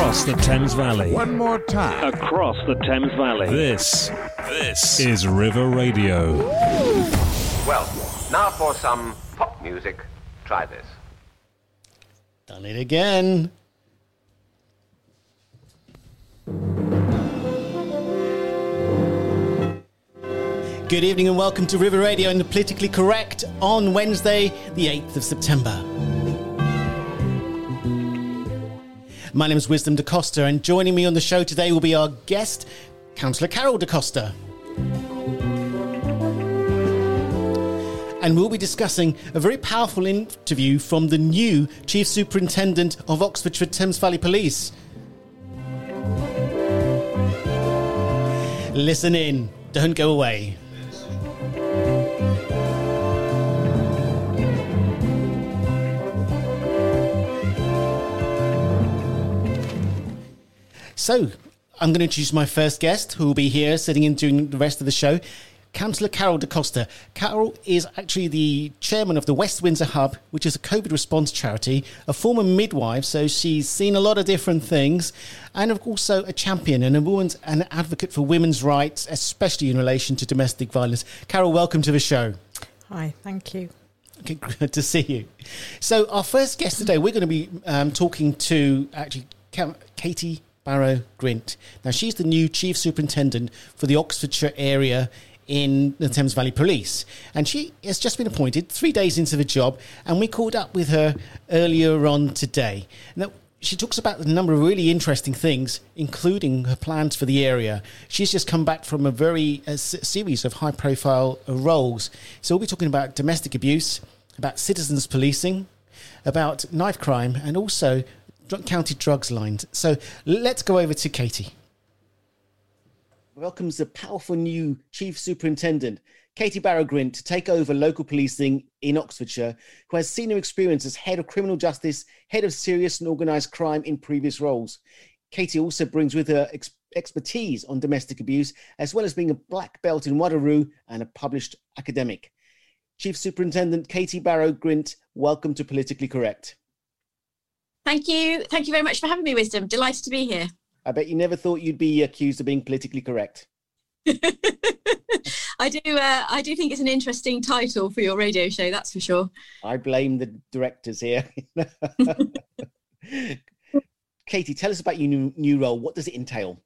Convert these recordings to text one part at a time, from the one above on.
across the Thames Valley. One more time. Across the Thames Valley. This, this is River Radio. Well, now for some pop music. Try this. Done it again. Good evening and welcome to River Radio and the Politically Correct on Wednesday, the 8th of September. My name is Wisdom Da Costa, and joining me on the show today will be our guest, Councillor Carol Da Costa. And we'll be discussing a very powerful interview from the new Chief Superintendent of Oxfordshire Thames Valley Police. Listen in, don't go away. So, I'm going to introduce my first guest who will be here sitting in during the rest of the show. Councillor Carol Da Costa. Carol is actually the chairman of the West Windsor Hub, which is a COVID response charity, a former midwife, so she's seen a lot of different things, and also a champion and a woman's an advocate for women's rights, especially in relation to domestic violence. Carol, welcome to the show. Hi, thank you. Okay, good to see you. So, our first guest today, we're going to be um, talking to actually Katie Barrow Grint. Now, she's the new Chief Superintendent for the Oxfordshire area in the Thames Valley Police. And she has just been appointed three days into the job, and we caught up with her earlier on today. Now, she talks about a number of really interesting things, including her plans for the area. She's just come back from a very series of high profile roles. So we'll be talking about domestic abuse, about citizens policing, about knife crime, and also county drugs lines. So let's go over to Katie. Welcomes the powerful new Chief Superintendent, Katie Barrow Grint, to take over local policing in Oxfordshire, who has senior experience as head of criminal justice, head of serious and organised crime in previous roles. Katie also brings with her ex- expertise on domestic abuse, as well as being a black belt in Wado-Ryu and a published academic. Chief Superintendent Katie Barrow Grint, welcome to Politically Correct. Thank you. Thank you very much for having me, Wisdom. Delighted to be here. I bet you never thought you'd be accused of being politically correct. I do. Uh, I do think it's an interesting title for your radio show. That's for sure. I blame the directors here. Katie, tell us about your new, new role. What does it entail?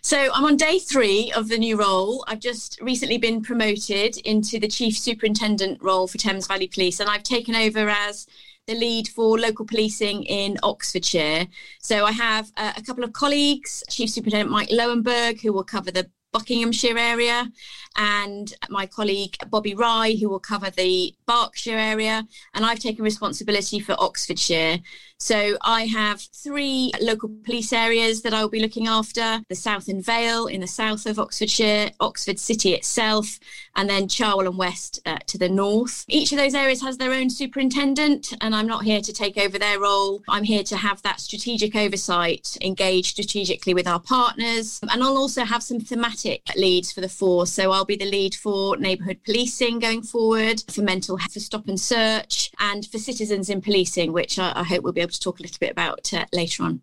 So I'm on day three of the new role. I've just recently been promoted into the chief superintendent role for Thames Valley Police, and I've taken over as the lead for local policing in Oxfordshire. So I have uh, a couple of colleagues, Chief Superintendent Mike Lowenberg, who will cover the Buckinghamshire area, and my colleague Bobby Rye, who will cover the Berkshire area, and I've taken responsibility for Oxfordshire. So I have three local police areas that I will be looking after the South and Vale in the south of Oxfordshire, Oxford City itself, and then Cherwell and West uh, to the north. Each of those areas has their own superintendent, and I'm not here to take over their role. I'm here to have that strategic oversight, engage strategically with our partners, and I'll also have some thematic leads for the force. So I'll be the lead for neighbourhood policing going forward, for mental health, for stop and search, and for citizens in policing, which I, I hope we'll be able to talk a little bit about uh, later on.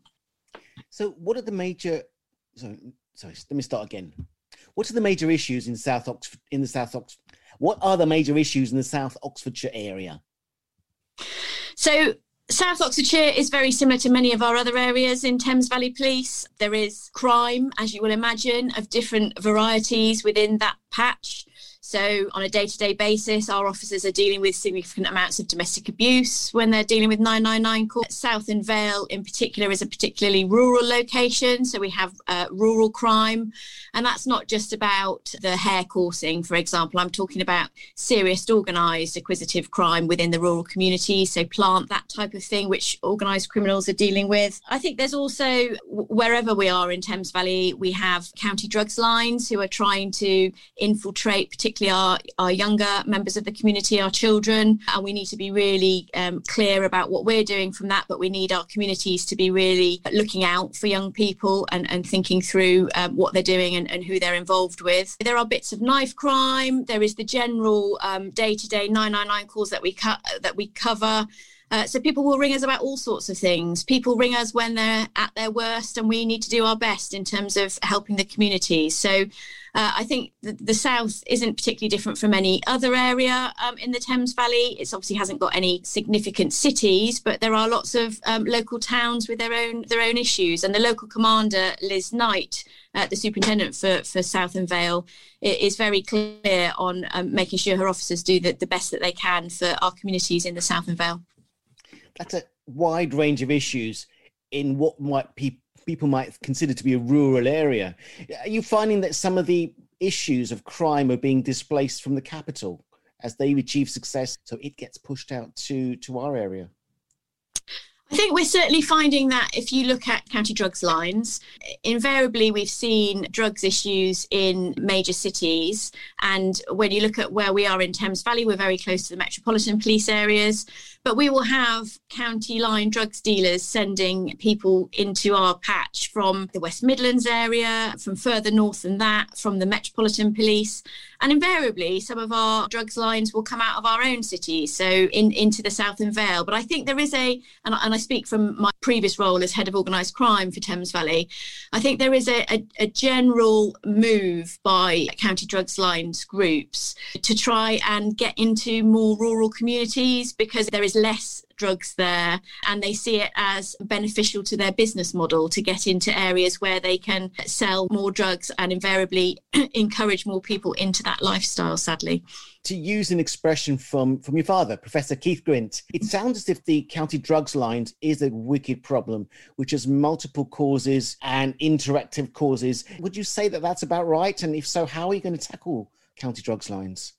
So, what are the major? Sorry, sorry. Let me start again. What are the major issues in South Oxford? In the South Oxford, what are the major issues in the South Oxfordshire area? So, South Oxfordshire is very similar to many of our other areas in Thames Valley Police. There is crime, as you will imagine, of different varieties within that patch. So, on a day to day basis, our officers are dealing with significant amounts of domestic abuse when they're dealing with 999 calls. South and Vale, in particular, is a particularly rural location. So, we have uh, rural crime. And that's not just about the hare coursing, for example. I'm talking about serious organised acquisitive crime within the rural community. So, plant, that type of thing, which organised criminals are dealing with. I think there's also, wherever we are in Thames Valley, we have county drugs lines who are trying to infiltrate, particularly particularly our, our younger members of the community, our children. And we need to be really um, clear about what we're doing from that. But we need our communities to be really looking out for young people and, and thinking through um, what they're doing and, and, who they're involved with. There are bits of knife crime. There is the general day to day 999 calls that we, co- that we cover. Uh, so people will ring us about all sorts of things. People ring us when they're at their worst, and we need to do our best in terms of helping the communities. So uh, I think the, the, south isn't particularly different from any other area um, in the Thames Valley. It obviously hasn't got any significant cities, but there are lots of um, local towns with their own their own issues. And the local commander, Liz Knight, uh, the superintendent for for Southern Vale, is very clear on um, making sure her officers do the, the best that they can for our communities in the Southern Vale that's a wide range of issues in what might pe- people might consider to be a rural area. Are you finding that some of the issues of crime are being displaced from the capital as they achieve success, so it gets pushed out to to our area? I think we're certainly finding that if you look at county drugs lines, invariably we've seen drugs issues in major cities. And when you look at where we are in Thames Valley, we're very close to the metropolitan police areas. But we will have county line drugs dealers sending people into our patch from the West Midlands area, from further north than that, from the Metropolitan Police. And invariably, some of our drugs lines will come out of our own city, so in, into the Southern Vale. But I think there is a, and, and I speak from my previous role as head of organised crime for Thames Valley, I think there is a, a, a general move by county drugs lines groups to try and get into more rural communities because there is is less drugs there and they see it as beneficial to their business model to get into areas where they can sell more drugs and invariably encourage more people into that lifestyle sadly. To use an expression from from your father professor keith grint it sounds as if the county drugs lines is a wicked problem which has multiple causes and interactive causes. Would you say that that's about right? And if so how are you going to tackle county drugs lines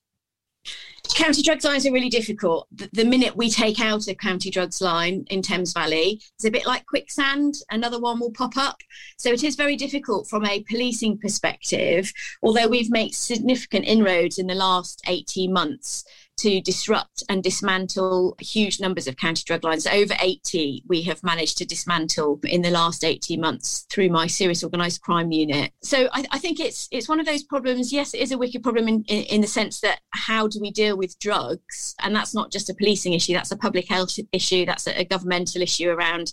County drugs lines are really difficult. The, the, minute we take out a county drugs line in Thames Valley, it's a bit like quicksand, another one will pop up. So it is very difficult from a policing perspective, although we've made significant inroads in the last 18 months to disrupt and dismantle huge numbers of county drug lines. Over 80 we have managed to dismantle in the last 18 months through my serious organised crime unit. So I, I, think it's it's one of those problems. Yes, it is a wicked problem in, in, in the sense that how do we deal with drugs? And that's not just a policing issue, that's a public health issue, that's a, a governmental issue around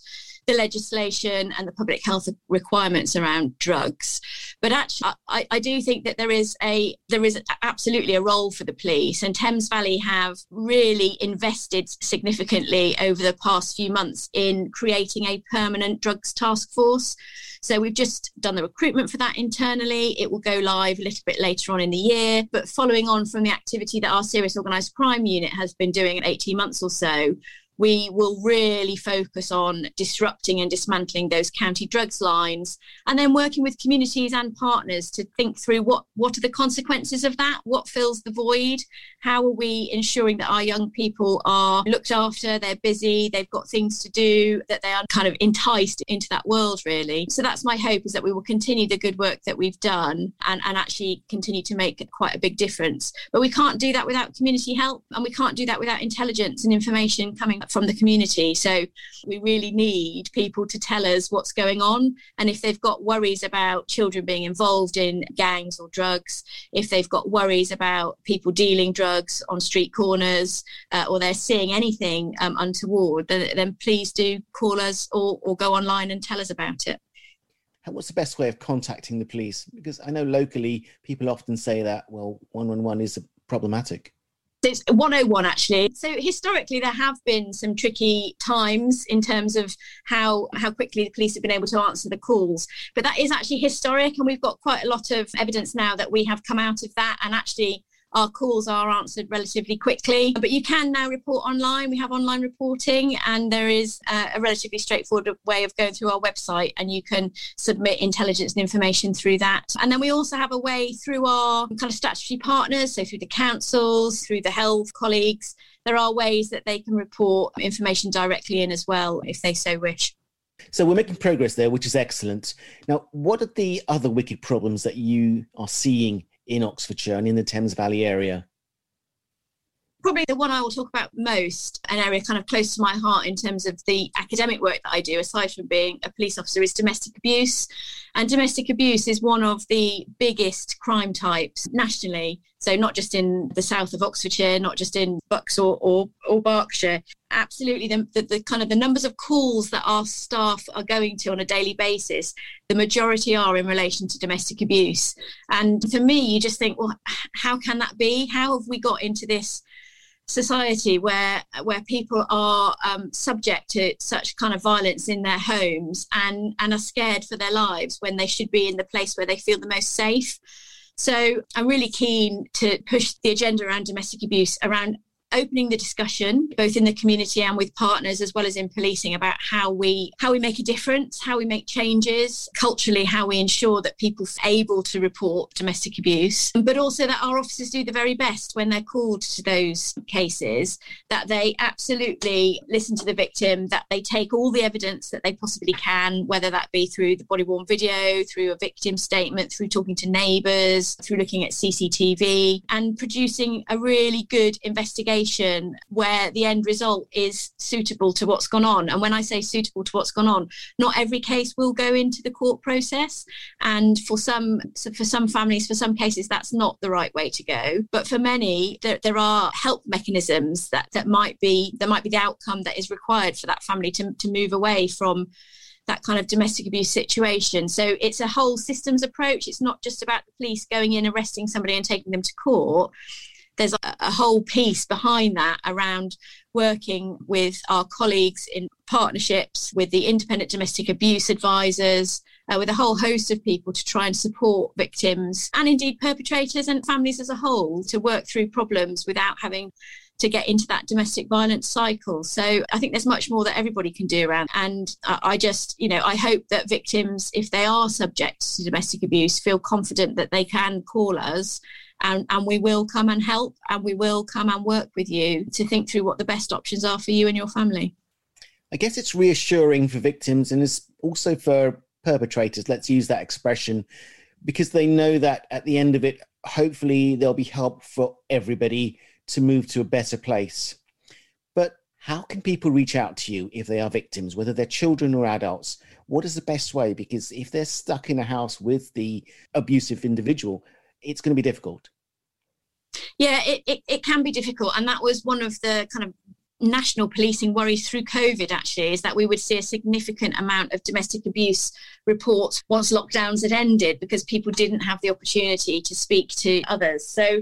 the legislation and the public health requirements around drugs. But actually, I, I, do think that there is a there is absolutely a role for the police, and Thames Valley have really invested significantly over the past few months in creating a permanent drugs task force. So we've just done the recruitment for that internally. It will go live a little bit later on in the year. But following on from the activity that our serious organised crime unit has been doing in 18 months or so, we will really focus on disrupting and dismantling those county drugs lines and then working with communities and partners to think through what, what are the consequences of that, what fills the void, how are we ensuring that our young people are looked after, they're busy, they've got things to do, that they are kind of enticed into that world, really. So that's my hope is that we will continue the good work that we've done and, and actually continue to make quite a big difference. But we can't do that without community help and we can't do that without intelligence and information coming from the community. So we really need people to tell us what's going on. And if they've got worries about children being involved in gangs or drugs, if they've got worries about people dealing drugs on street corners, uh, or they're seeing anything um, untoward, then, then please do call us or, or go online and tell us about it. what's the best way of contacting the police? Because I know locally people often say that, well, 111 is problematic. It's 101 actually. So historically, there have been some tricky times in terms of how how quickly the police have been able to answer the calls. But that is actually historic, and we've got quite a lot of evidence now that we have come out of that and actually our calls are answered relatively quickly. But you can now report online. We have online reporting, and there is a, a relatively straightforward way of going through our website, and you can submit intelligence and information through that. And then we also have a way through our kind of statutory partners, so through the councils, through the health colleagues. There are ways that they can report information directly in as well if they so wish. So we're making progress there, which is excellent. Now, what are the other wicked problems that you are seeing in Oxfordshire and in the Thames Valley area? Probably the one I will talk about most, an area kind of close to my heart in terms of the academic work that I do, aside from being a police officer, is domestic abuse. And domestic abuse is one of the biggest crime types nationally. So not just in the south of Oxfordshire, not just in Bucks or, or, or Berkshire. Absolutely, the, the, the, kind of the numbers of calls that our staff are going to on a daily basis, the majority are in relation to domestic abuse. And for me, you just think, well, how can that be? How have we got into this society where where people are um, subject to such kind of violence in their homes and and are scared for their lives when they should be in the place where they feel the most safe. So i'm really keen to push the agenda around domestic abuse around opening the discussion both in the community and with partners as well as in policing about how we how we make a difference how we make changes culturally how we ensure that people are able to report domestic abuse but also that our officers do the very best when they're called to those cases that they absolutely listen to the victim that they take all the evidence that they possibly can whether that be through the body worn video through a victim statement through talking to neighbours through looking at cctv and producing a really good investigation where the end result is suitable to what's gone on. And when I say suitable to what's gone on, not every case will go into the court process. And for some, so for some families, for some cases, that's not the right way to go. But for many, there, there are help mechanisms that, that might be that might be the outcome that is required for that family to, to move away from that kind of domestic abuse situation. So it's a whole systems approach. It's not just about the police going in, arresting somebody and taking them to court there's a, a whole piece behind that around working with our colleagues in partnerships with the independent domestic abuse advisors, uh, with a whole host of people to try and support victims and indeed perpetrators and families as a whole to work through problems without having to get into that domestic violence cycle. So I think there's much more that everybody can do around. And I just, you know, I hope that victims, if they are subject to domestic abuse, feel confident that they can call us and, and we will come and help and we will come and work with you to think through what the best options are for you and your family. I guess it's reassuring for victims and it's also for perpetrators, let's use that expression, because they know that at the end of it, hopefully there'll be help for everybody to move to a better place. But how can people reach out to you if they are victims, whether they're children or adults? What is the best way? Because if they're stuck in a house with the abusive individual, it's going to be difficult. Yeah, it, it, it can be difficult. And that was one of the kind of national policing worries through COVID actually is that we would see a significant amount of domestic abuse reports once lockdowns had ended because people didn't have the opportunity to speak to others. So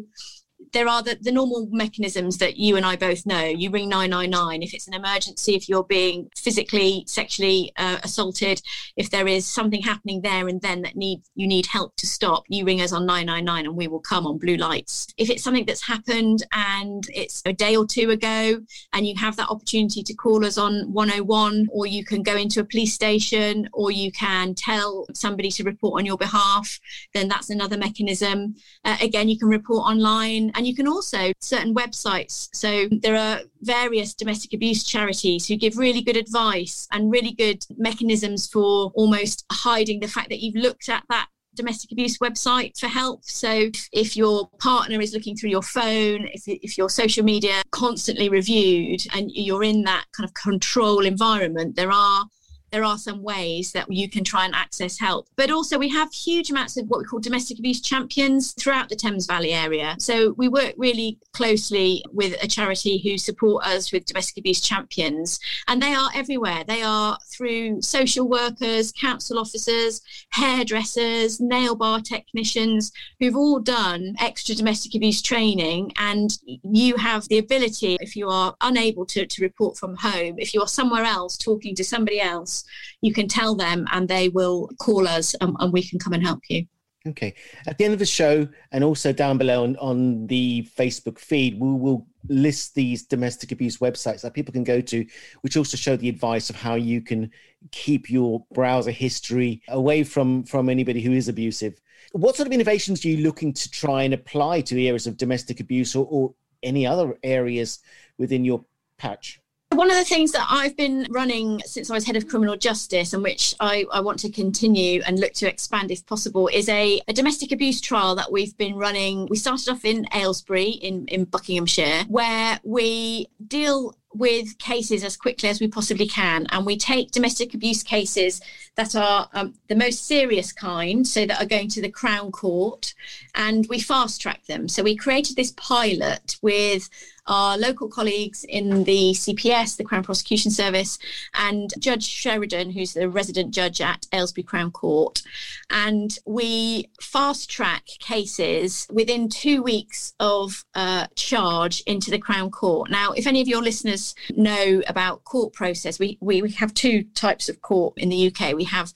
there are the, the normal mechanisms that you and I both know. You ring 999 if it's an emergency, if you're being physically, sexually uh, assaulted, if there is something happening there and then that need you need help to stop, you ring us on 999 and we will come on blue lights. If it's something that's happened and it's a day or two ago and you have that opportunity to call us on 101 or you can go into a police station or you can tell somebody to report on your behalf, then that's another mechanism. Uh, again, you can report online and you can also certain websites. So there are various domestic abuse charities who give really good advice and really good mechanisms for almost hiding the fact that you've looked at that domestic abuse website for help. So if your partner is looking through your phone, if, if your social media constantly reviewed and you're in that kind of control environment, there are there are some ways that you can try and access help. But also, we have huge amounts of what we call domestic abuse champions throughout the Thames Valley area. So we work really closely with a charity who support us with domestic abuse champions, and they are everywhere. They are through social workers, council officers, hairdressers, nail bar technicians who've all done extra domestic abuse training. And you have the ability, if you are unable to, to report from home, if you are somewhere else talking to somebody else, you can tell them and they will call us and, and we can come and help you. Okay. At the end of the show, and also down below on, on the Facebook feed, we will list these domestic abuse websites that people can go to, which also show the advice of how you can keep your browser history away from, from anybody who is abusive. What sort of innovations are you looking to try and apply to areas of domestic abuse or, or any other areas within your patch? One of the things that I've been running since I was head of criminal justice, and which I, I want to continue and look to expand if possible, is a, a, domestic abuse trial that we've been running. We started off in Aylesbury in, in Buckinghamshire, where we deal with cases as quickly as we possibly can. And we take domestic abuse cases that are um, the most serious kind, so that are going to the Crown Court, and we fast track them. So we created this pilot with our local colleagues in the CPS, the Crown Prosecution Service, and Judge Sheridan, who's the resident judge at Aylesbury Crown Court. And we fast track cases within two weeks of uh, charge into the Crown Court. Now, if any of your listeners know about court process, we, we, we have two types of court in the UK. We have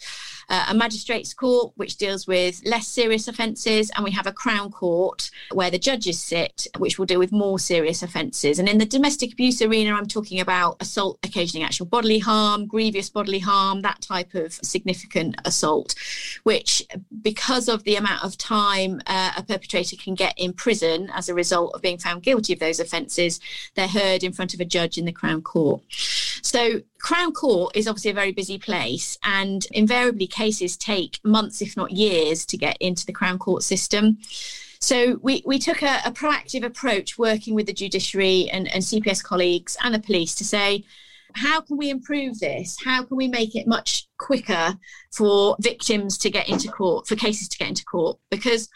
uh, a magistrates court, which deals with less serious offences, and we have a Crown Court where the judges sit, which will deal with more serious offences. And in the domestic abuse arena, I'm talking about assault occasioning actual bodily harm, grievous bodily harm, that type of significant assault, which, because of the amount of time uh, a perpetrator can get in prison as a result of being found guilty of those offences, they're heard in front of a judge in the Crown Court. So Crown Court is obviously a very busy place, and invariably cases take months, if not years, to get into the Crown Court system. So we, we took a, a proactive approach working with the judiciary and, and CPS colleagues and the police to say, how can we improve this? How can we make it much quicker for victims to get into court, for cases to get into court? Because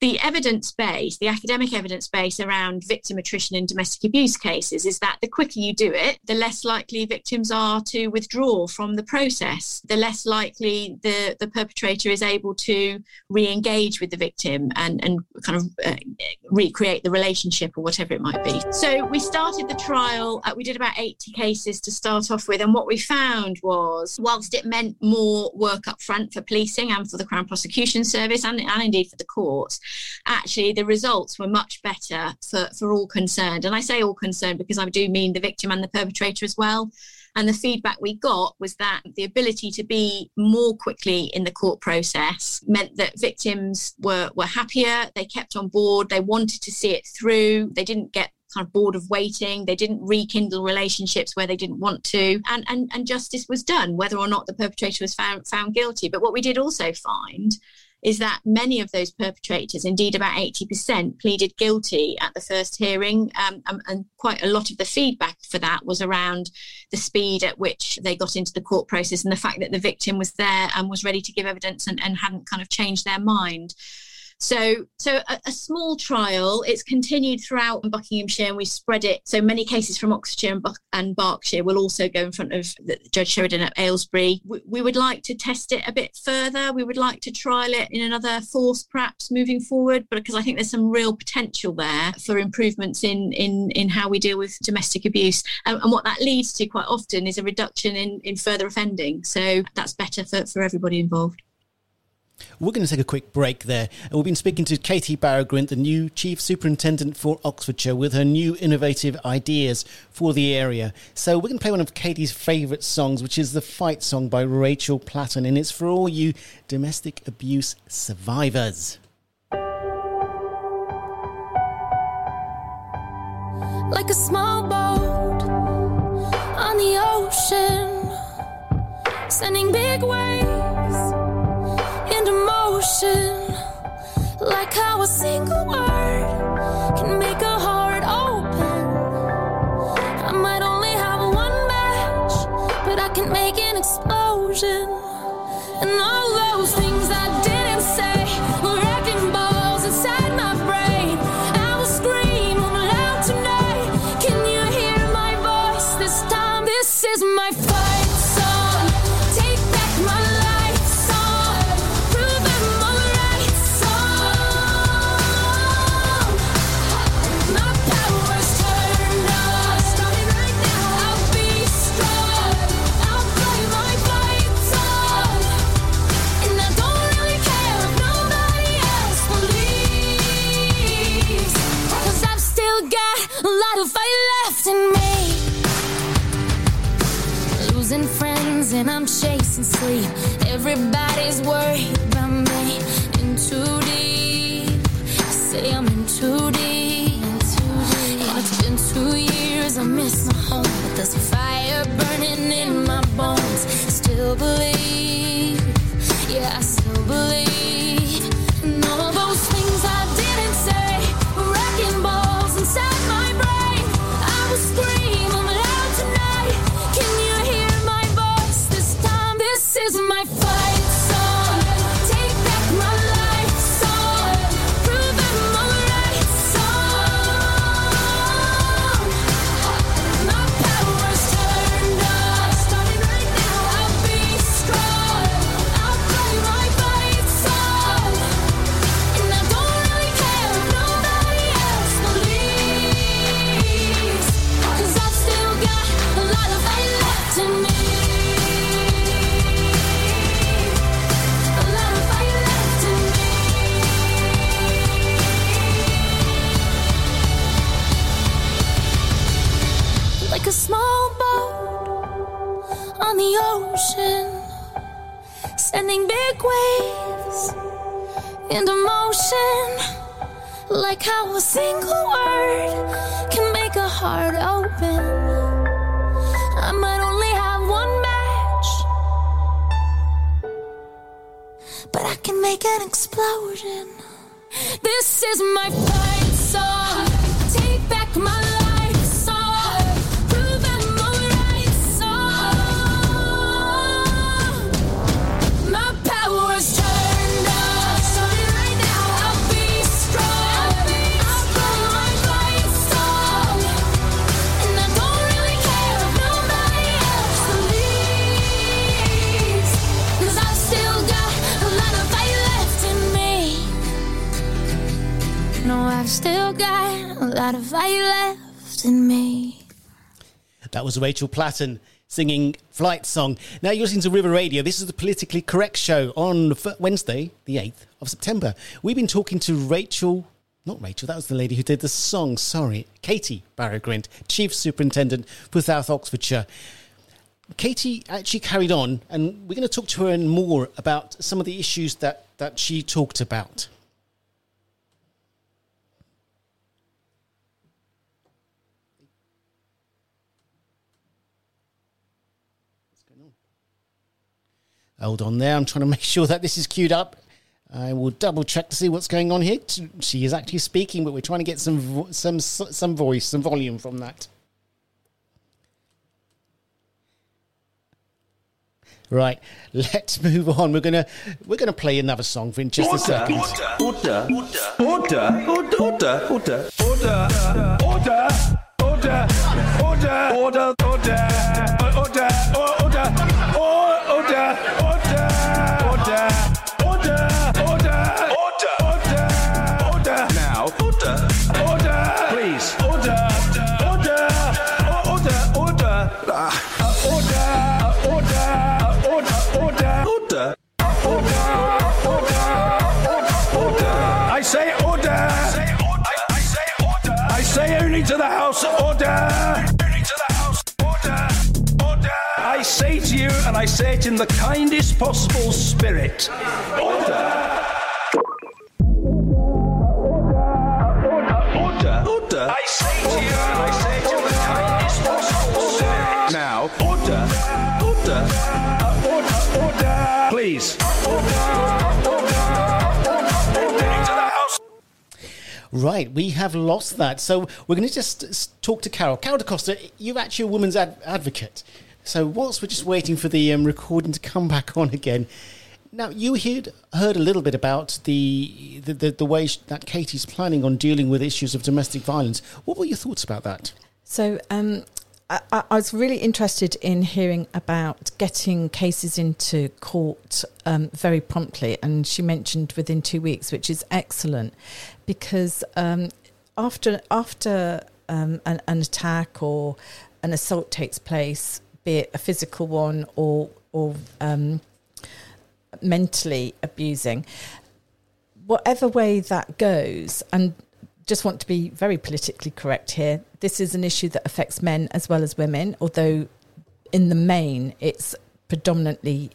the evidence base, the academic evidence base around victim attrition in domestic abuse cases is that the quicker you do it, the less likely victims are to withdraw from the process, the less likely the, the perpetrator is able to re engage with the victim and, and kind of uh, recreate the relationship or whatever it might be. So we started the trial, uh, we did about 80 cases to start off with, and what we found was whilst it meant more work up front for policing and for the Crown Prosecution Service and, and indeed for the courts, actually the results were much better for, for all concerned. And I say all concerned because I do mean the victim and the perpetrator as well. And the feedback we got was that the ability to be more quickly in the court process meant that victims were, were happier, they kept on board, they wanted to see it through, they didn't get kind of bored of waiting. They didn't rekindle relationships where they didn't want to, and and and justice was done, whether or not the perpetrator was found found guilty. But what we did also find is that many of those perpetrators, indeed about 80%, pleaded guilty at the first hearing. Um, um, and quite a lot of the feedback for that was around the speed at which they got into the court process and the fact that the victim was there and was ready to give evidence and, and hadn't kind of changed their mind. So, so a, a, small trial. It's continued throughout in Buckinghamshire, and we spread it. So many cases from Oxfordshire and, Buck- and Berkshire will also go in front of the, Judge Sheridan at Aylesbury. We, we, would like to test it a bit further. We would like to trial it in another force, perhaps moving forward, but because I think there's some real potential there for improvements in in in how we deal with domestic abuse, and, and what that leads to quite often is a reduction in in further offending. So that's better for for everybody involved. We're going to take a quick break there. And we've been speaking to Katie Barrow-Grint, the new Chief Superintendent for Oxfordshire, with her new innovative ideas for the area. So we're going to play one of Katie's favourite songs, which is the Fight Song by Rachel Platten. And it's for all you domestic abuse survivors. Like a small boat on the ocean, sending big waves Like how a single word can make a heart open. I might only have one match, but I can make an explosion. And all those things I didn't say were wrecking balls inside my brain. I will scream loud tonight. Can you hear my voice this time? This is my fight I'm chasing sleep. Everybody's worried about me. In too deep. Say I'm in too deep. And it's been two years I miss my home, but there's a fire burning in my bones. Still believe, yeah, I into motion. Like how a single word can make a heart open. I might only have one match, but I can make an explosion. This is my fight song. Take back my got a lot of fight left in me. That was Rachel Platten singing Flight Song. Now you're listening to River Radio. This is the politically correct show on Wednesday, the 8th of September. We've been talking to Rachel, not Rachel, that was the lady who did the song, sorry, Katie Barrow Grint, Chief Superintendent for South Oxfordshire. Katie actually carried on, and we're going to talk to her more about some of the issues that, that she talked about. Hold on there. I'm trying to make sure that this is queued up. I will double check to see what's going on here. She is actually speaking, but we're trying to get some vo- some some voice, some volume from that. Right, let's move on. We're gonna we're gonna play another song for in just a second. Order, order, order, order, order, order, order, order, order, order, order, order, order, order, it in the kindest possible spirit. Order. Order. Order. I say to you, I say in the kindest possible spirit. Now, order. Order. Order. Order. Please. Right, we have lost that. So we're going to just talk to Carol. Carol DaCosta, you're actually a woman's ad- advocate. So whilst we're just waiting for the um, recording to come back on again, now you heard heard a little bit about the the, the, the way that Katie's planning on dealing with issues of domestic violence. What were your thoughts about that? So um, I, I I was really interested in hearing about getting cases into court um, very promptly, and she mentioned within two weeks, which is excellent, because um, after after um, an, an attack or an assault takes place, be it a physical one or or um, mentally abusing, whatever way that goes, and just want to be very politically correct here. This is an issue that affects men as well as women, although in the main it's predominantly.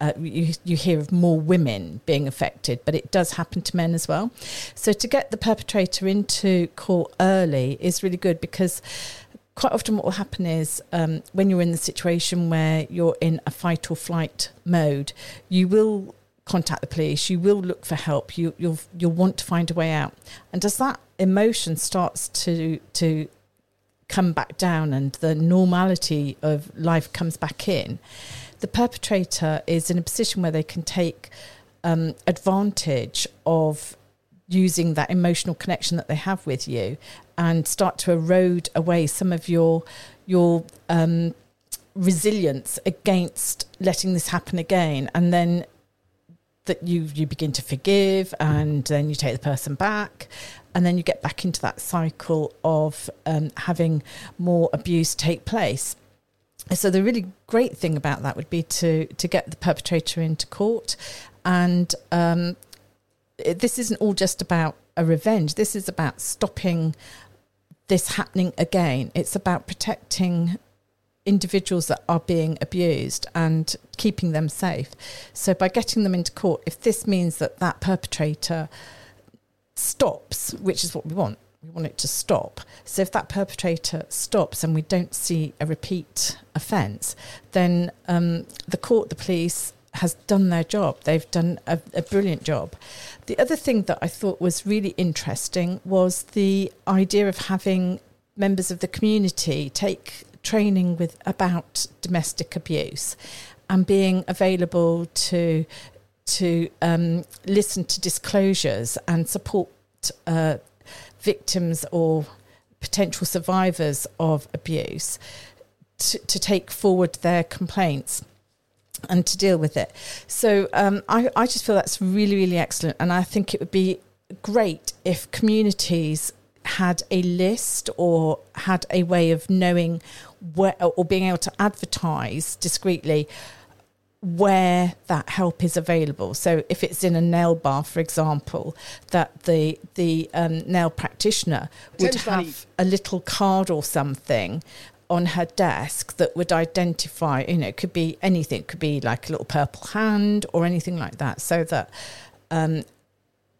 Uh, you, you hear of more women being affected, but it does happen to men as well. So to get the perpetrator into court early is really good because quite often what will happen is um, when you're in the situation where you're in a fight or flight mode, you will contact the police, you will look for help, you, you'll you'll want to find a way out. And as that emotion starts to to come back down and the normality of life comes back in, the perpetrator is in a position where they can take um, advantage of using that emotional connection that they have with you and start to erode away some of your your um, resilience against letting this happen again. And then that you you begin to forgive and then you take the person back. And then you get back into that cycle of um, having more abuse take place. So the really great thing about that would be to to get the perpetrator into court. And um, it, this isn't all just about a revenge. This is about stopping this happening again it's about protecting individuals that are being abused and keeping them safe. So by getting them into court, if this means that that perpetrator stops, which is what we want, we want it to stop. So if that perpetrator stops and we don't see a repeat offence, then um, the court, the police has done their job. They've done a, a, brilliant job. The other thing that I thought was really interesting was the idea of having members of the community take training with about domestic abuse and being available to to um, listen to disclosures and support uh, victims or potential survivors of abuse to, to, take forward their complaints and to deal with it. So um, I, I just feel that's really, really excellent. And I think it would be great if communities had a list or had a way of knowing where or being able to advertise discreetly where that help is available. So if it's in a nail bar, for example, that the the um, nail practitioner would have a little card or something on her desk that would identify, you know, it could be anything, it could be like a little purple hand or anything like that, so that um,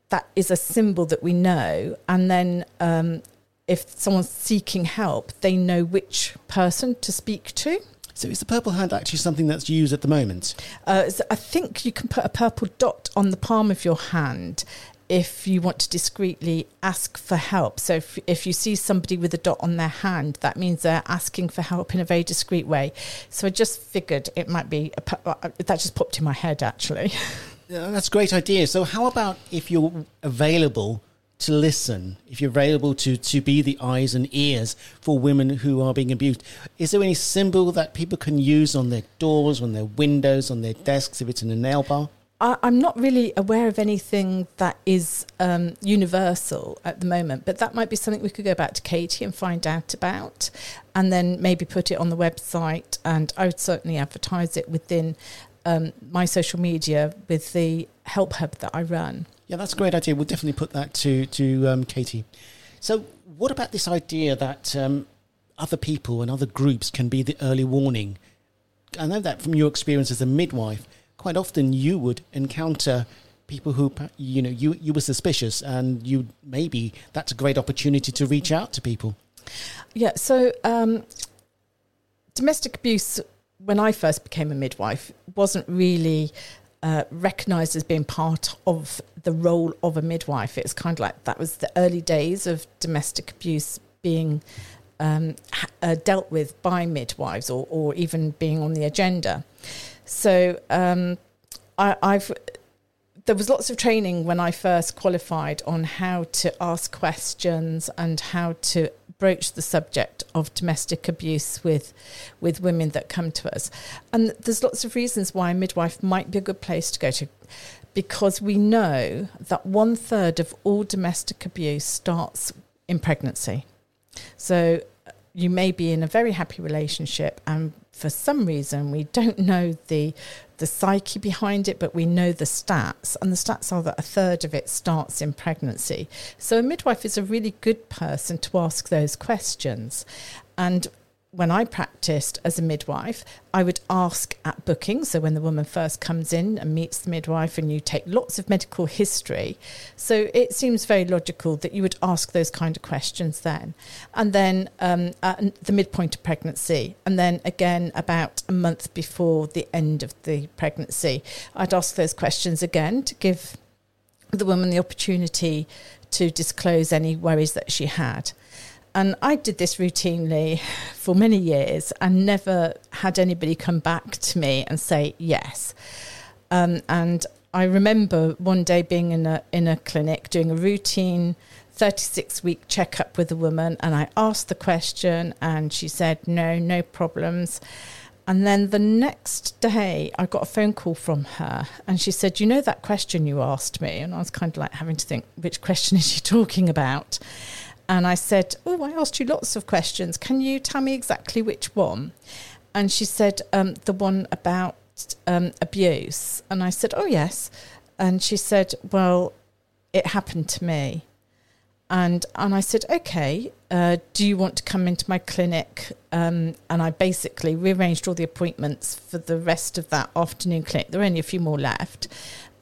that is a symbol that we know. And then um, if someone's seeking help, they know which person to speak to. So is the purple hand actually something that's used at the moment? Uh, I think you can put a purple dot on the palm of your hand if you want to discreetly ask for help. So if, if you see somebody with a dot on their hand, that means they're asking for help in a very discreet way. So I just figured it might be, a, uh, that just popped in my head actually. Yeah, that's a great idea. So, how about if you're available to listen, if you're available to, to be the eyes and ears for women who are being abused? Is there any symbol that people can use on their doors, on their windows, on their desks, if it's in a nail bar? I, am not really aware of anything that is um, universal at the moment, but that might be something we could go back to Katie and find out about, and then maybe put it on the website. And I would certainly advertise it within um, my social media with the help hub that I run. Yeah, that's a great idea. We'll definitely put that to to um, Katie. So, what about this idea that um, other people and other groups can be the early warning? I know that from your experience as a midwife, quite often you would encounter people who you know you you were suspicious, and you maybe that's a great opportunity to reach out to people. Yeah. So. Um, domestic abuse when I first became a midwife, wasn't really uh, recognised as being part of the role of a midwife. It's kind of like that was the early days of domestic abuse being um, uh, dealt with by midwives or, or even being on the agenda. So um, I, I've there was lots of training when I first qualified on how to ask questions and how to broach the subject of domestic abuse with with women that come to us. And there's lots of reasons why a midwife might be a good place to go to because we know that one third of all domestic abuse starts in pregnancy. So you may be in a very happy relationship and for some reason we don't know the the psyche behind it, but we know the stats, and the stats are that a third of it starts in pregnancy. So a midwife is a really good person to ask those questions. And when I practiced as a midwife, I would ask at booking. So when the woman first comes in and meets the midwife, and you take lots of medical history, so it seems very logical that you would ask those kind of questions then, and then um, at the midpoint of pregnancy, and then again about a month before the end of the pregnancy, I'd ask those questions again to give the woman the opportunity to disclose any worries that she had. And I did this routinely for many years and never had anybody come back to me and say yes. Um, and I remember one day being in a in a clinic doing a routine 36 week checkup with a woman, and I asked the question, and she said no, no problems. And then the next day, I got a phone call from her, and she said, "You know that question you asked me?" And I was kind of like having to think, which question is she talking about? And I said, Oh, I asked you lots of questions. Can you tell me exactly which one? And she said, um, The one about um, abuse. And I said, Oh, yes. And she said, Well, it happened to me. And, and I said, okay, uh, do you want to come into my clinic? Um, and I basically rearranged all the appointments for the rest of that afternoon clinic. There are only a few more left.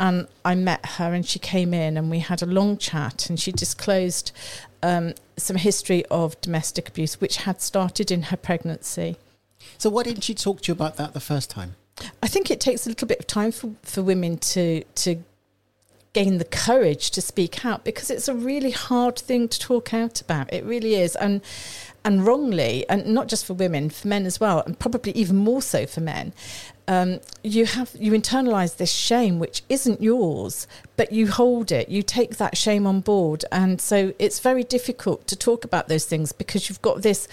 And I met her and she came in and we had a long chat and she disclosed um, some history of domestic abuse, which had started in her pregnancy. So, why didn't she talk to you about that the first time? I think it takes a little bit of time for, for women to to gain the courage to speak out because it's a really hard thing to talk out about. It really is, and and wrongly, and not just for women, for men as well, and probably even more so for men um, you have you internalize this shame which isn't yours but you hold it. You take that shame on board. And so it's very difficult to talk about those things because you've got this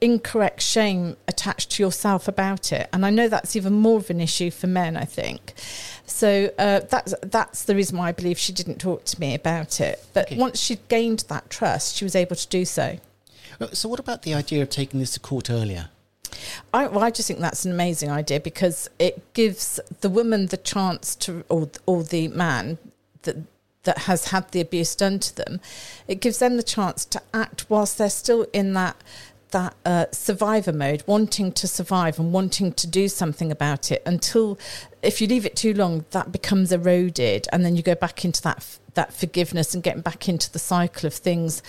incorrect shame attached to yourself about it. And i know that's even more of an issue for men i think. So uh, that's that's the reason why i believe she didn't talk to me about it. But okay. once she'd gained that trust she was able to do so. Uh, so what about the idea of taking this to court earlier I, well, I just think that's an amazing idea because it gives the woman the chance to, or or the man that that has had the abuse done to them, it gives them the chance to act whilst they're still in that that uh, survivor mode, wanting to survive and wanting to do something about it. Until, if you leave it too long, that becomes eroded, and then you go back into that that forgiveness and getting back into the cycle of things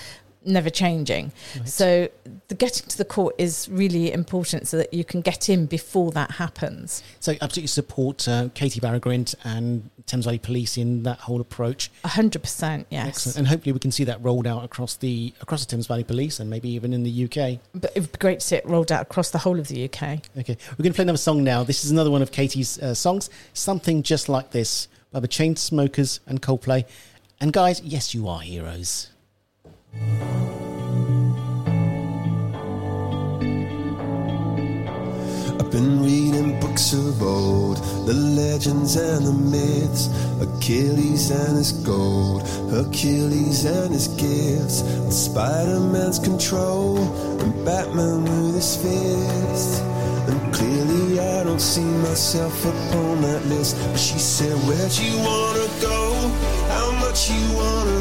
never changing. Right. So the getting to the court is really important so that you can get in before that happens. So absolutely support uh, Katie Barrow-Grint and Thames Valley Police in that whole approach. hundred percent, yes. Excellent. And hopefully we can see that rolled out across the across the Thames Valley Police and maybe even in the UK. But it would be great to see it rolled out across the whole of the UK. Okay, we're going to play another song now. This is another one of Katie's uh, songs, something just like this by the Chainsmokers and Coldplay. And guys, yes, you are heroes. I've been reading books of old, the legends and the myths, Achilles and his gold, Hercules and his gifts, Spider Man's control, and Batman with his fist. And clearly, I don't see myself upon that list. But she said, Where'd you wanna go? How much you wanna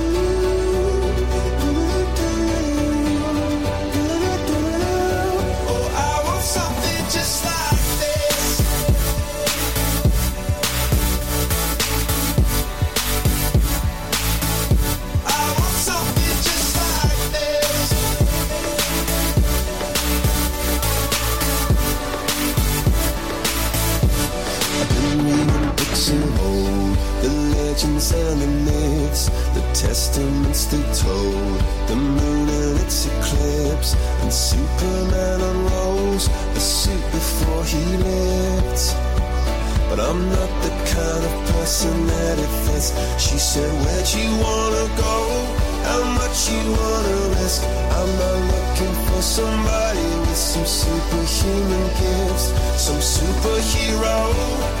and the myths, the testaments they told, the moon and its eclipse, and Superman unrolls the suit before he lived. But I'm not the kind of person that it fits. She said, Where'd you wanna go? how much you wanna risk. I'm not looking for somebody with some superhuman gifts, some superhero,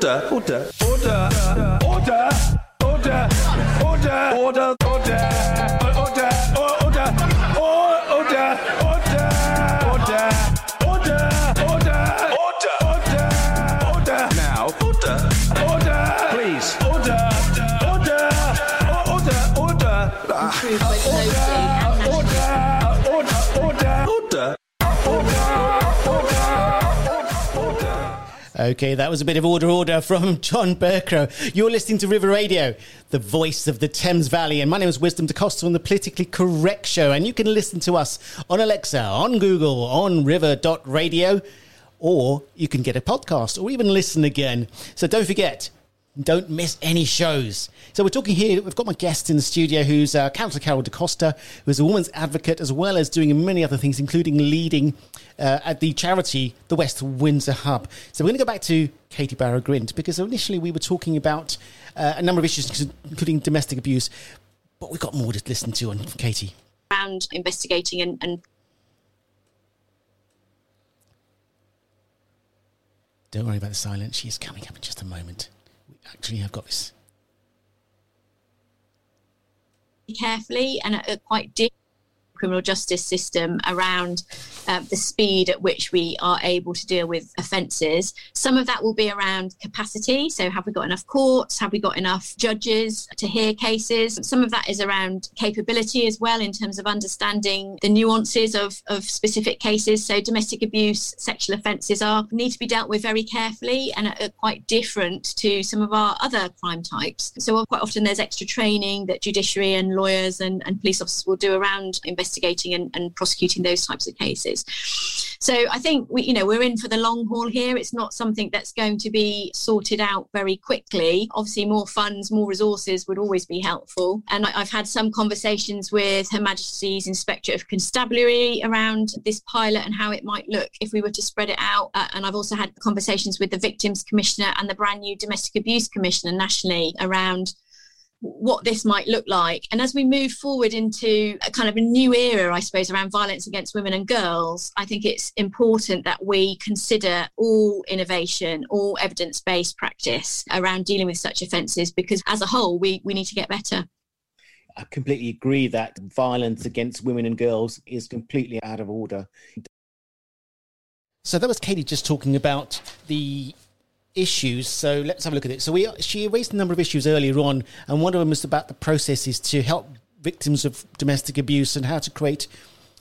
Butter, Butter. Okay, that was a bit of order, order from John Bercow. You're listening to River Radio, the voice of the Thames Valley, and my name is Wisdom Da Costa on the Politically Correct Show, and you can listen to us on Alexa, on Google, on River.radio, or you can get a podcast or even listen again. So don't forget, don't miss any shows. So we're talking here. We've got my guest in the studio, who's uh, Councillor Carol Da Costa, who's a woman's advocate, as well as doing many other things, including leading uh, at the charity, the West Windsor Hub. So we're going to go back to Katie Barrow Grint because initially we were talking about uh, a number of issues, including domestic abuse, but we've got more to listen to on Katie. around investigating and, and Don't worry about the silence. She is coming up in just a moment actually I've got this. Carefully and at quite deep criminal justice system around uh, the speed at which we are able to deal with offences. Some of that will be around capacity. So, have we got enough courts? Have we got enough judges to hear cases? Some of that is around capability as well, in terms of understanding the nuances of, of specific cases. So, domestic abuse, sexual offences are need to be dealt with very carefully and are, quite different to some of our other crime types. So, quite often there's extra training that judiciary and lawyers and, and police officers will do around investigating and, and prosecuting those types of cases. So I think we, you know, we're in for the long haul here. It's not something that's going to be sorted out very quickly. Obviously, more funds, more resources would always be helpful. And I, I've had some conversations with Her Majesty's Inspector of Constabulary around this pilot and how it might look if we were to spread it out. Uh, and I've also had conversations with the Victims Commissioner and the brand new Domestic Abuse Commissioner nationally around what this might look like. And as we move forward into a kind of a new era, I suppose, around violence against women and girls, I think it's important that we consider all innovation, all evidence based practice around dealing with such offences because as a whole, we, we need to get better. I completely agree that violence against women and girls is completely out of order. So that was Katie just talking about the issues. So let's have a look at it. So we she raised a number of issues earlier on, and one of them was about the processes to help victims of domestic abuse and how to create.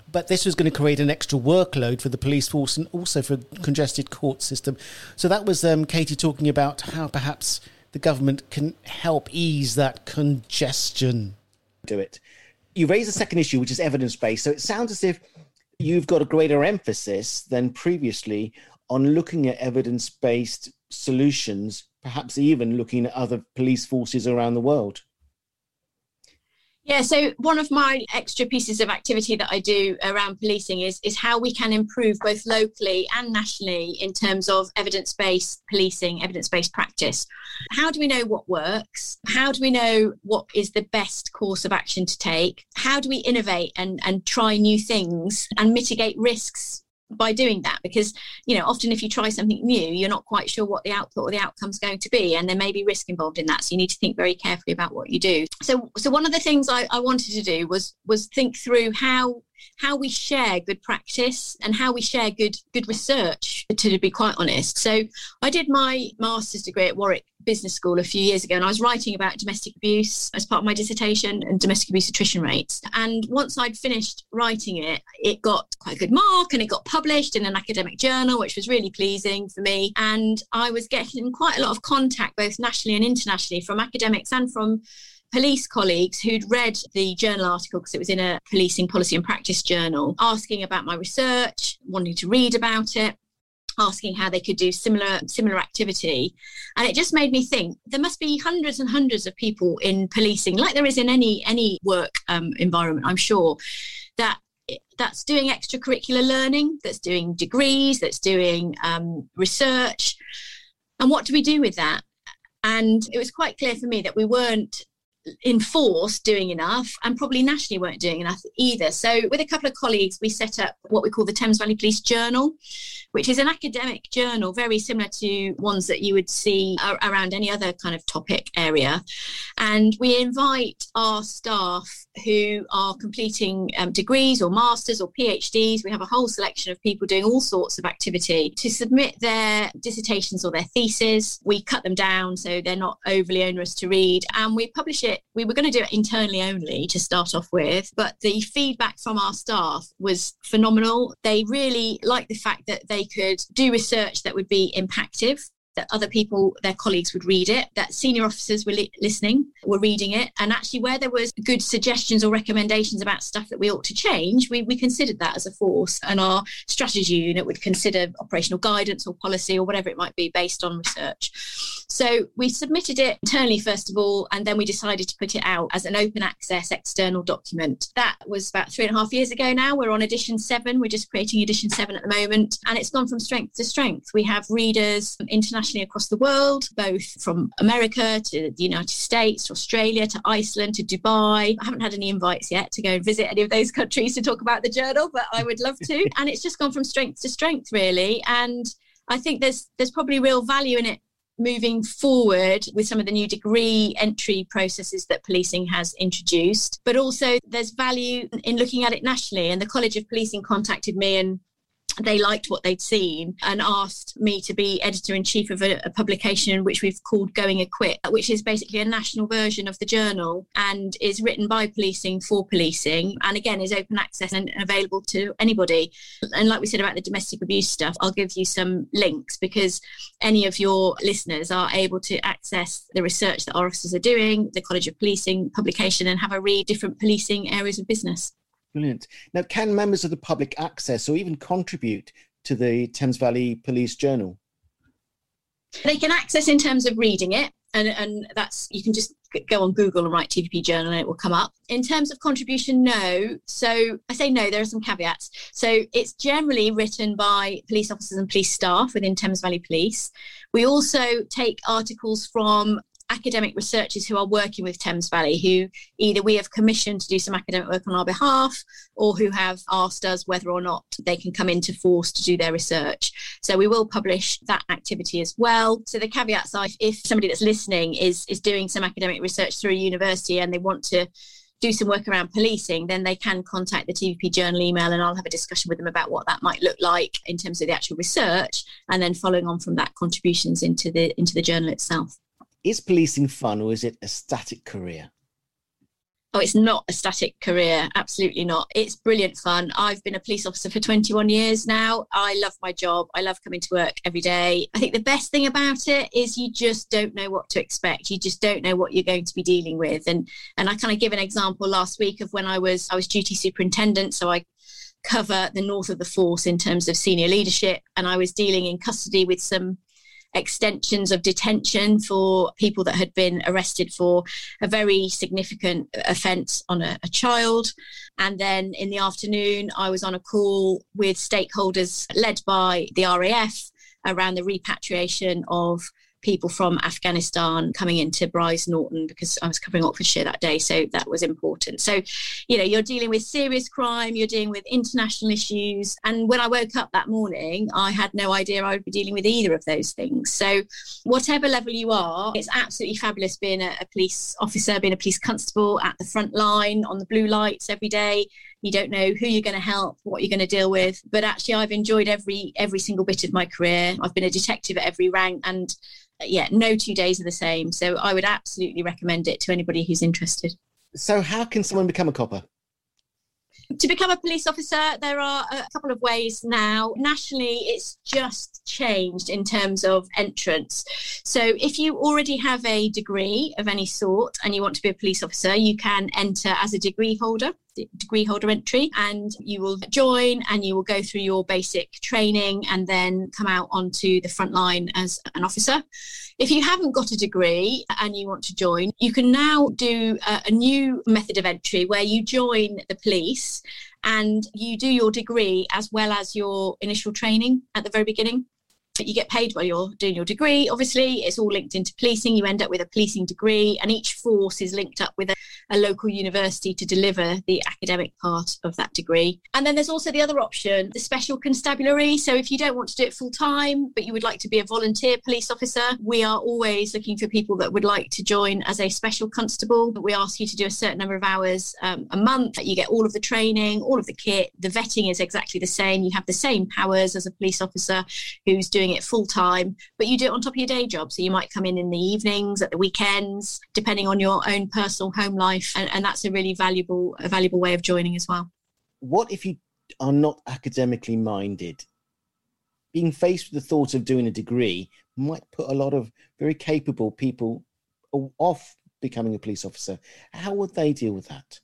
But this was going to create an extra workload for the police force and also for congested court system. So that was um, Katie talking about how perhaps the government can help ease that congestion. Do it. You raise a second issue, which is evidence based. So it sounds as if you've got a greater emphasis than previously on looking at evidence based solutions, perhaps even looking at other police forces around the world. Yeah, so one of my extra pieces of activity that I do around policing is, is how we can improve both locally and nationally in terms of evidence based policing, evidence based practice. How do we know what works? How do we know what is the best course of action to take? How do we innovate and, and try new things and mitigate risks by doing that because you know often if you try something new you're not quite sure what the output or the outcome is going to be and there may be risk involved in that. So you need to think very carefully about what you do. So so one of the things I, I wanted to do was was think through how how we share good practice and how we share good good research to be quite honest. So i did my master's degree at warwick business school a few years ago and i was writing about domestic abuse as part of my dissertation and domestic abuse attrition rates. And once i'd finished writing it it got quite a good mark and it got published in an academic journal which was really pleasing for me. And i was getting quite a lot of contact both nationally and internationally from academics and from police colleagues who'd read the journal article because it was in a policing policy and practice journal, asking about my research, wanting to read about it asking how they could do similar similar activity. And it just made me think there must be hundreds and hundreds of people in policing like there is in any any work um, environment i'm sure that that's doing extracurricular learning that's doing degrees that's doing um, research. And what do we do with that? And it was quite clear for me that we weren't in force doing enough and probably nationally weren't doing enough either. So, with a couple of colleagues, we set up what we call the Thames Valley Police Journal, which is an academic journal very similar to ones that you would see around any other kind of topic area. And we invite our staff who are completing um, degrees or masters or PhDs. We have a whole selection of people doing all sorts of activity to submit their dissertations or their theses. We cut them down so they're not overly onerous to read, and we publish it. We were going to do it internally only to start off with, but the feedback from our staff was phenomenal. They really liked the fact that they could do research that would be impactful that other people, their colleagues would read it, that senior officers were li- listening, were reading it. And actually, where there was good suggestions or recommendations about stuff that we ought to change, we, we considered that as a force. And our strategy unit would consider operational guidance or policy or whatever it might be based on research. So we submitted it internally, first of all, and then we decided to put it out as an open access external document. That was about three and a half years ago now. We're on edition seven. We're just creating edition seven at the moment. And it's gone from strength to strength. We have readers internationally internationally across the world, both from America to the United States to Australia to Iceland to Dubai. I haven't had any invites yet to go and visit any of those countries to talk about the journal, but I would love to. and it's just gone from strength to strength, really. And I think there's there's probably real value in it moving forward with some of the new degree entry processes that policing has introduced. But also, there's value in looking at it nationally. And the College of Policing contacted me and they liked what they'd seen and asked me to be editor in chief of a, a, publication which we've called Going Equipped, which is basically a national version of the journal and is written by policing for policing and again is open access and available to anybody. And like we said about the domestic abuse stuff, I'll give you some links because any of your listeners are able to access the research that our officers are doing, the College of Policing publication, and have a read different policing areas of business. Brilliant. Now, can members of the public access or even contribute to the Thames Valley Police Journal? They can access in terms of reading it, and, and that's you can just go on Google and write TVP Journal and it will come up. In terms of contribution, no. So I say no, there are some caveats. So it's generally written by police officers and police staff within Thames Valley Police. We also take articles from academic researchers who are working with Thames Valley, who either we have commissioned to do some academic work on our behalf or who have asked us whether or not they can come into force to do their research. So we will publish that activity as well. So the caveats are if somebody that's listening is, is doing some academic research through a university and they want to do some work around policing, then they can contact the TVP Journal email and I'll have a discussion with them about what that might look like in terms of the actual research and then following on from that contributions into the into the journal itself. Is policing fun or is it a static career? Oh, it's not a static career. Absolutely not. It's brilliant fun. I've been a police officer for 21 years now. I love my job. I love coming to work every day. I think the best thing about it is you just don't know what to expect. You just don't know what you're going to be dealing with. And and I kind of give an example last week of when I was I was duty superintendent, so I cover the north of the force in terms of senior leadership and I was dealing in custody with some extensions of detention for people that had been arrested for a very significant offence on a, a, child. And then in the afternoon, I was on a call with stakeholders led by the RAF around the repatriation of people from Afghanistan coming into Brize Norton because I was covering Oxfordshire that day. So that was important. So, you know, you're dealing with serious crime, you're dealing with international issues. And when I woke up that morning, I had no idea I would be dealing with either of those things. So, whatever level you are, it's absolutely fabulous being a, a police officer, being a police constable at the front line on the blue lights every day you don't know who you're going to help what you're going to deal with but actually i've enjoyed every every single bit of my career i've been a detective at every rank and uh, yeah, no two days are the same. So I would absolutely recommend it to anybody who's interested. So, how can someone become a copper? To become a police officer, there are a couple of ways now. Nationally, it's just changed in terms of entrance. So, if you already have a degree of any sort and you want to be a police officer, you can enter as a degree holder degree holder entry and you will join and you will go through your basic training and then come out onto the front line as an officer. If you haven't got a degree and you want to join, you can now do a, a new method of entry where you join the police and you do your degree as well as your initial training at the very beginning you get paid while you're doing your degree. Obviously, it's all linked into policing. You end up with a policing degree, and each force is linked up with a, a, local university to deliver the academic part of that degree. And then there's also the other option, the special constabulary. So if you don't want to do it full time, but you would like to be a volunteer police officer, we are always looking for people that would like to join as a special constable. We ask you to do a certain number of hours um, a month. You get all of the training, all of the kit. The vetting is exactly the same. You have the same powers as a police officer who's doing doing it full time, but you do it on top of your day job. So you might come in in the evenings, at the weekends, depending on your own personal home life, and, and that's a really valuable, a valuable way of joining as well. What if you are not academically minded? Being faced with the thought of doing a degree might put a lot of very capable people off becoming a police officer. How would they deal with that?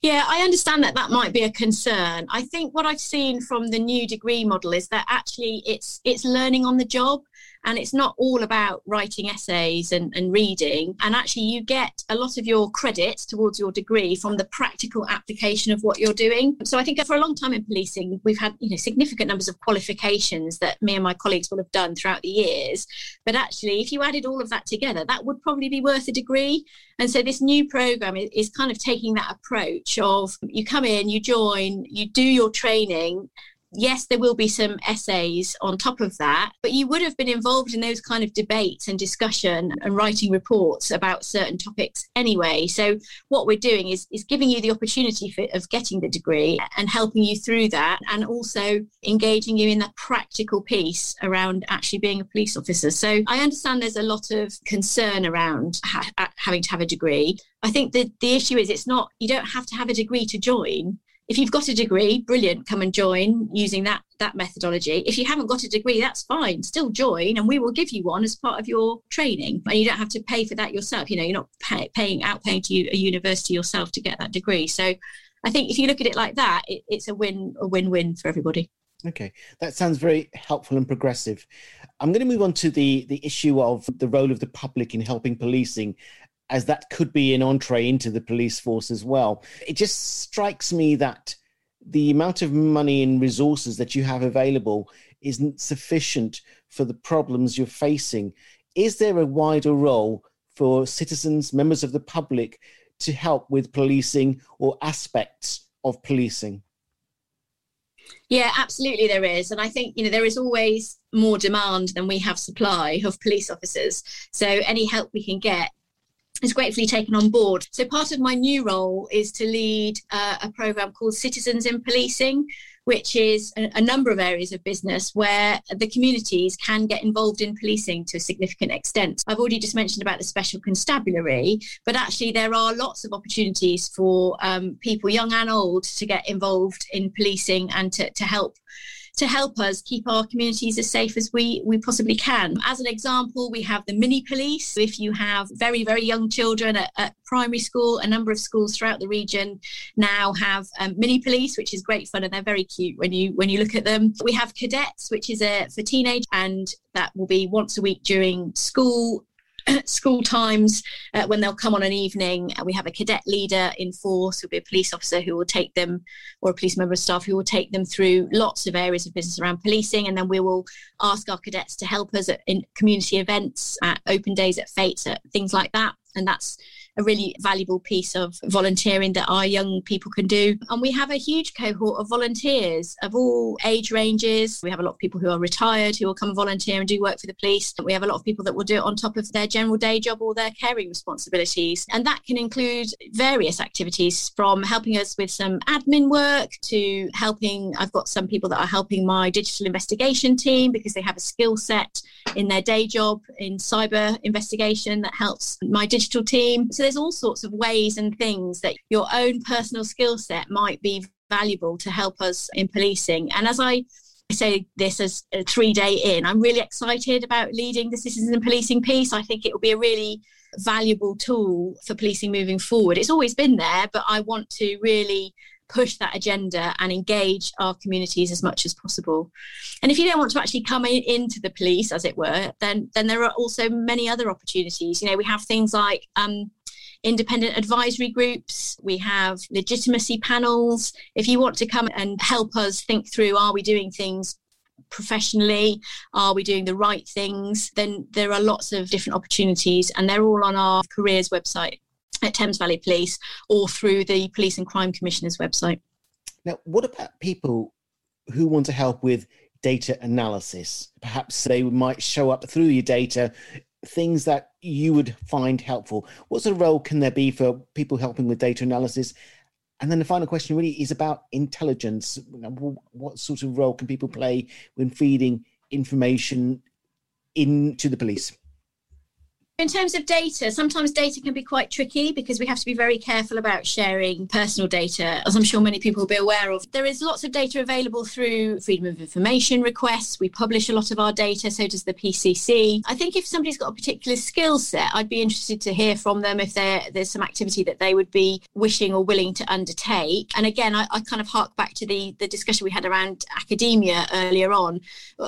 Yeah, I understand that that might be a concern. I think what I've seen from the new degree model is that actually it's it's learning on the job and it's not all about writing essays and, and reading. And actually you get a lot of your credit towards your degree from the practical application of what you're doing. So i think for a long time in policing we've had you know significant numbers of qualifications that me and my colleagues will have done throughout the years. But actually if you added all of that together that would probably be worth a degree. And so this new program is, kind of taking that approach of you come in you join you do your training yes, there will be some essays on top of that, but you would have been involved in those kind of debates and discussion and writing reports about certain topics anyway. So what we're doing is, is giving you the opportunity for, of getting the degree and helping you through that and also engaging you in that practical piece around actually being a police officer. So I understand there's a lot of concern around ha- having to have a degree. I think that the issue is it's not, you don't have to have a degree to join if you've got a degree, brilliant, come and join using that that methodology. If you haven't got a degree, that's fine. Still join, and we will give you one as part of your training. And you don't have to pay for that yourself. You know, you're not pay, paying out paying to a university yourself to get that degree. So, I think if you look at it like that, it, it's a win a win win for everybody. Okay, that sounds very helpful and progressive. I'm going to move on to the the issue of the role of the public in helping policing as that could be an entree into the police force as well. It just strikes me that the amount of money and resources that you have available isn't sufficient for the problems you're facing. Is there a wider role for citizens, members of the public, to help with policing or aspects of policing? Yeah, absolutely, there is. And I think, you know, there is always more demand than we have supply of police officers. So any help we can get is gratefully taken on board. So, part of my new role is to lead uh, a program called Citizens in Policing, which is a, a, number of areas of business where the communities can get involved in policing to a significant extent. I've already just mentioned about the special constabulary, but actually, there are lots of opportunities for um, people, young and old, to get involved in policing and to, to help to help us keep our communities as safe as we, we possibly can. As an example, we have the mini police. If you have very, very young children at, at primary school, a number of schools throughout the region now have um, mini police, which is great fun and they're very cute when you when you look at them. We have cadets, which is a for teenage, and that will be once a week during school school times uh, when they'll come on an evening. Uh, we have a cadet leader in force who'll be a police officer who will take them, or a police member of staff who will take them through lots of areas of business around policing. And then we will ask our cadets to help us at, in community events, at open days, at fetes, at things like that. And that's a really valuable piece of volunteering that our young people can do. And we have a huge cohort of volunteers of all age ranges. We have a lot of people who are retired who will come and volunteer and do work for the police. We have a lot of people that will do it on top of their general day job or their caring responsibilities. And that can include various activities from helping us with some admin work to helping. I've got some people that are helping my digital investigation team because they have a skill set in their day job in cyber investigation that helps my digital team. So there's all sorts of ways and things that your own personal skill set might be valuable to help us in policing. And as I say this as a three day in, I'm really excited about leading the citizens in policing piece. I think it will be a really valuable tool for policing moving forward. It's always been there, but I want to really push that agenda and engage our communities as much as possible. And if you don't want to actually come in, into the police, as it were, then then there are also many other opportunities. You know, we have things like um, independent advisory groups, we have legitimacy panels. If you want to come and help us think through, are we doing things professionally? Are we doing the right things? Then there are lots of different opportunities, and they're all on our careers website at Thames Valley Police or through the Police and Crime Commissioner's website. Now, what about people who want to help with data analysis? Perhaps they might show up through your data things that you would find helpful. What sort of role can there be for people helping with data analysis? And then the final question really is about intelligence. What sort of role can people play when feeding information into the police? In terms of data, sometimes data can be quite tricky because we have to be very careful about sharing personal data, as I'm sure many people will be aware of. There is lots of data available through Freedom of Information requests. We publish a lot of our data, so does the PCC. I think if somebody's got a particular skill set, I'd be interested to hear from them if there's some activity that they would be wishing or willing to undertake. And again, I, I kind of hark back to the, the discussion we had around academia earlier on.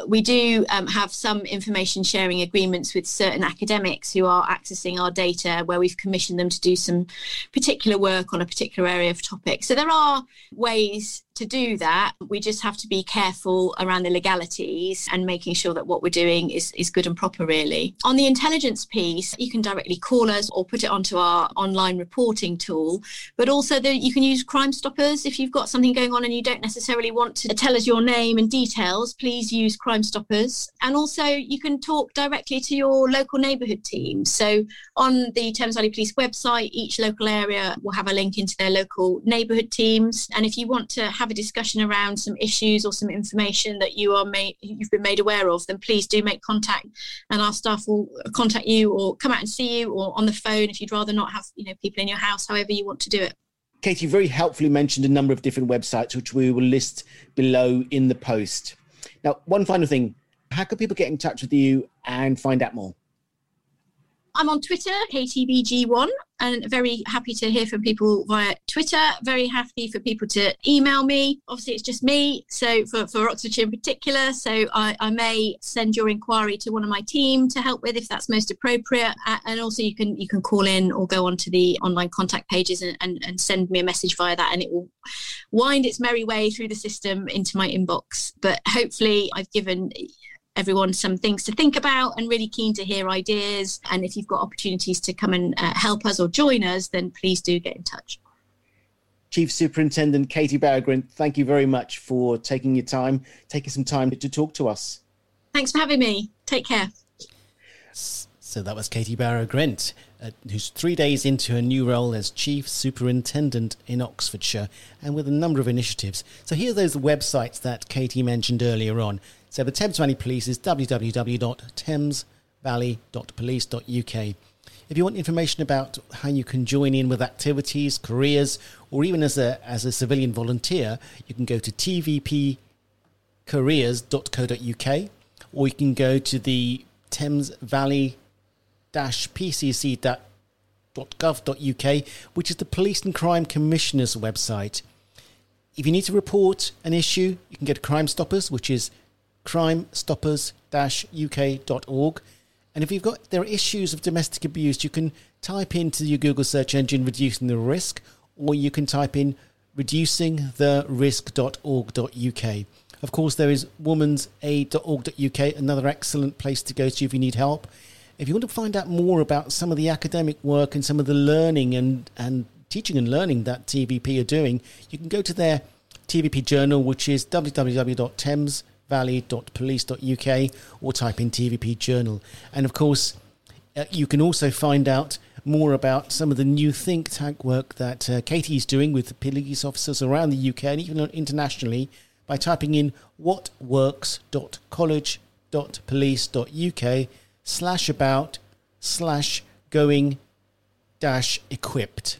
We do um, have some information sharing agreements with certain academics who are accessing our data where we've commissioned them to do some particular work on a particular area of topic. So there are ways to do that, we just have to be careful around the legalities and making sure that what we're doing is, is good and proper, really. On the intelligence piece, you can directly call us or put it onto our online reporting tool, but also that you can use Crime Stoppers. If you've got something going on and you don't necessarily want to tell us your name and details, please use Crime Stoppers. And also, you can talk directly to your local neighbourhood team. So, on the Thames Valley Police website, each local area will have a link into their local neighbourhood teams. And if you want to have have a discussion around some issues or some information that you are made you've been made aware of, then please do make contact, and our staff will contact you or come out and see you or on the phone if you'd rather not have you know people in your house. However you want to do it. Katie very helpfully mentioned a number of different websites, which we will list below in the post. Now, one final thing: how can people get in touch with you and find out more? I'm on Twitter, KTBG1, and very happy to hear from people via Twitter. Very happy for people to email me. Obviously, it's just me, so for, for Oxfordshire in particular. So I, I may send your inquiry to one of my team to help with if that's most appropriate. And also, you can you can call in or go onto the online contact pages and, and, and send me a message via that, and it will wind its merry way through the system into my inbox. But hopefully, I've given everyone some things to think about and really keen to hear ideas. And if you've got opportunities to come and uh, help us or join us, then please do get in touch. Chief Superintendent Katie Barrow-Grint, thank you very much for taking your time, taking some time to talk to us. Thanks for having me. Take care. So that was Katie Barrow-Grint, uh, who's three days into her new role as Chief Superintendent in Oxfordshire and with a number of initiatives. So here are those websites that Katie mentioned earlier on. So the Thames Valley Police is www.thamesvalley.police.uk. If you want information about how you can join in with activities, careers, or even as a, as a civilian volunteer, you can go to tvpcareers.co.uk or you can go to the Thames Valley pcc.gov.uk, which is the Police and Crime Commissioner's website. If you need to report an issue, you can go to Crime Stoppers, which is crimestoppers-uk.org. And if you've got there are issues of domestic abuse, you can type into your Google search engine reducing the risk, or you can type in reducingtherisk.org.uk. Of course, there is womensaid.org.uk, another excellent place to go to if you need help. If you want to find out more about some of the academic work and some of the learning and, and teaching and learning that TVP are doing, you can go to their TVP journal, which is www.thamesvalley.police.uk, or type in TVP journal. And of course, uh, you can also find out more about some of the new think tank work that uh, Katie is doing with police officers around the UK and even internationally by typing in whatworks.college.police.uk slash about slash going dash equipped.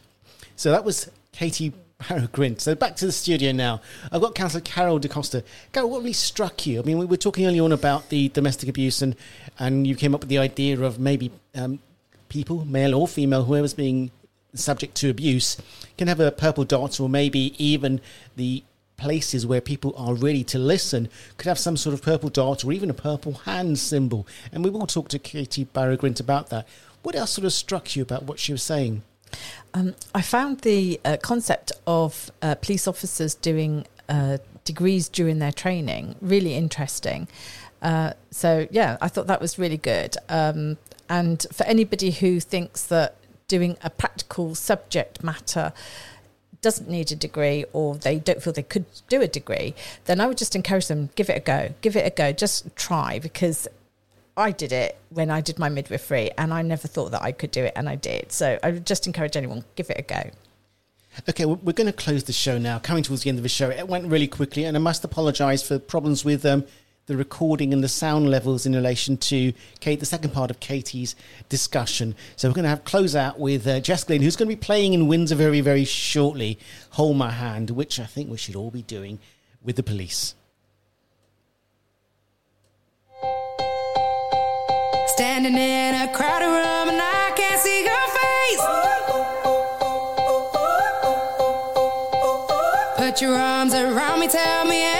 So that was Katie Barrow Grint. So back to the studio now. I've got Councillor Carol Da Costa. Carol, what really struck you? I mean, we were talking earlier on about the domestic abuse, and, and you came up with the idea of maybe um, people, male or female, whoever's being subject to abuse, can have a purple dot, or maybe even the places where people are ready to listen could have some sort of purple dot or even a purple hand symbol. And we will talk to Katie Barrow Grint about that. What else sort of struck you about what she was saying? Um, I found the uh, concept of uh, police officers doing uh, degrees during their training really interesting. Uh, so, yeah, I thought that was really good. Um, and for anybody who thinks that doing a practical subject matter doesn't need a degree or they don't feel they could do a degree, then I would just encourage them give it a go, give it a go, just try because I did it when I did my midwifery and I never thought that I could do it and I did. So I would just encourage anyone give it a go. Okay, we're going to close the show now. Coming towards the end of the show, it went really quickly, and I must apologise for problems with um, the recording and the sound levels in relation to Kate, the second part of Katie's discussion. So we're going to have close out with uh, Jess Glynne, who's going to be playing in Windsor very, very shortly. Hold My Hand, which I think we should all be doing with the police. Standing in a crowded room and I can't see your face. Put your arms around me, tell me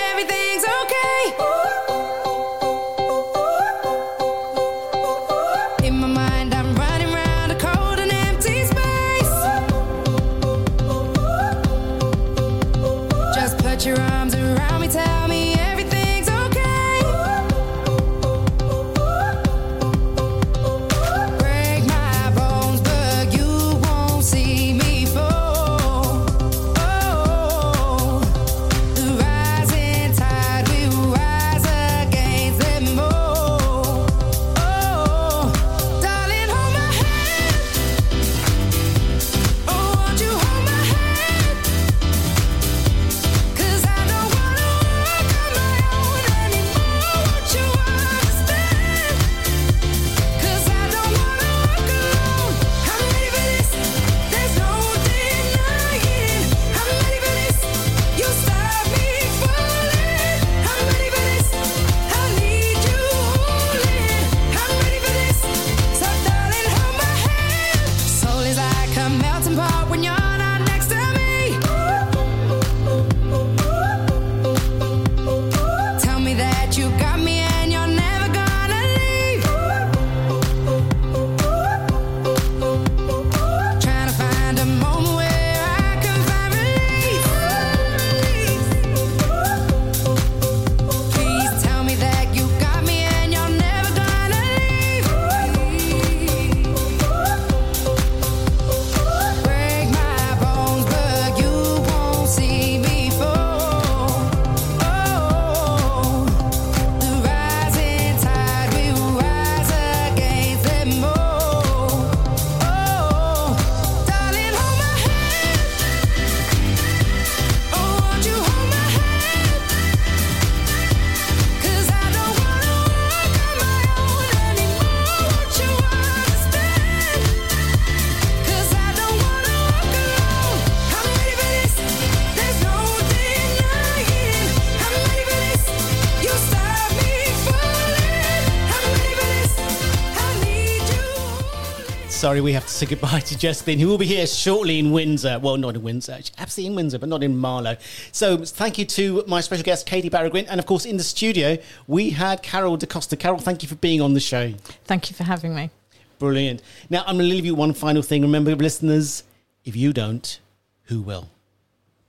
sorry, we have to say goodbye to Justin, who will be here shortly in Windsor. Well, not in Windsor, absolutely in Windsor, but not in Marlow. So, thank you to my special guest, Katie Barrow-Grint. And of course, in the studio, we had Carol Da Costa. Carol, thank you for being on the show. Thank you for having me. Brilliant. Now, I'm going to leave you one final thing. Remember, listeners, if you don't, who will?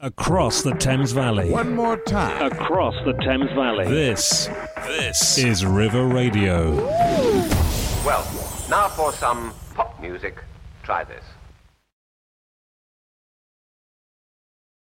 Across the Thames Valley. One more time. Across the Thames Valley. This, this is River Radio. Well, now for some pop music. Try this.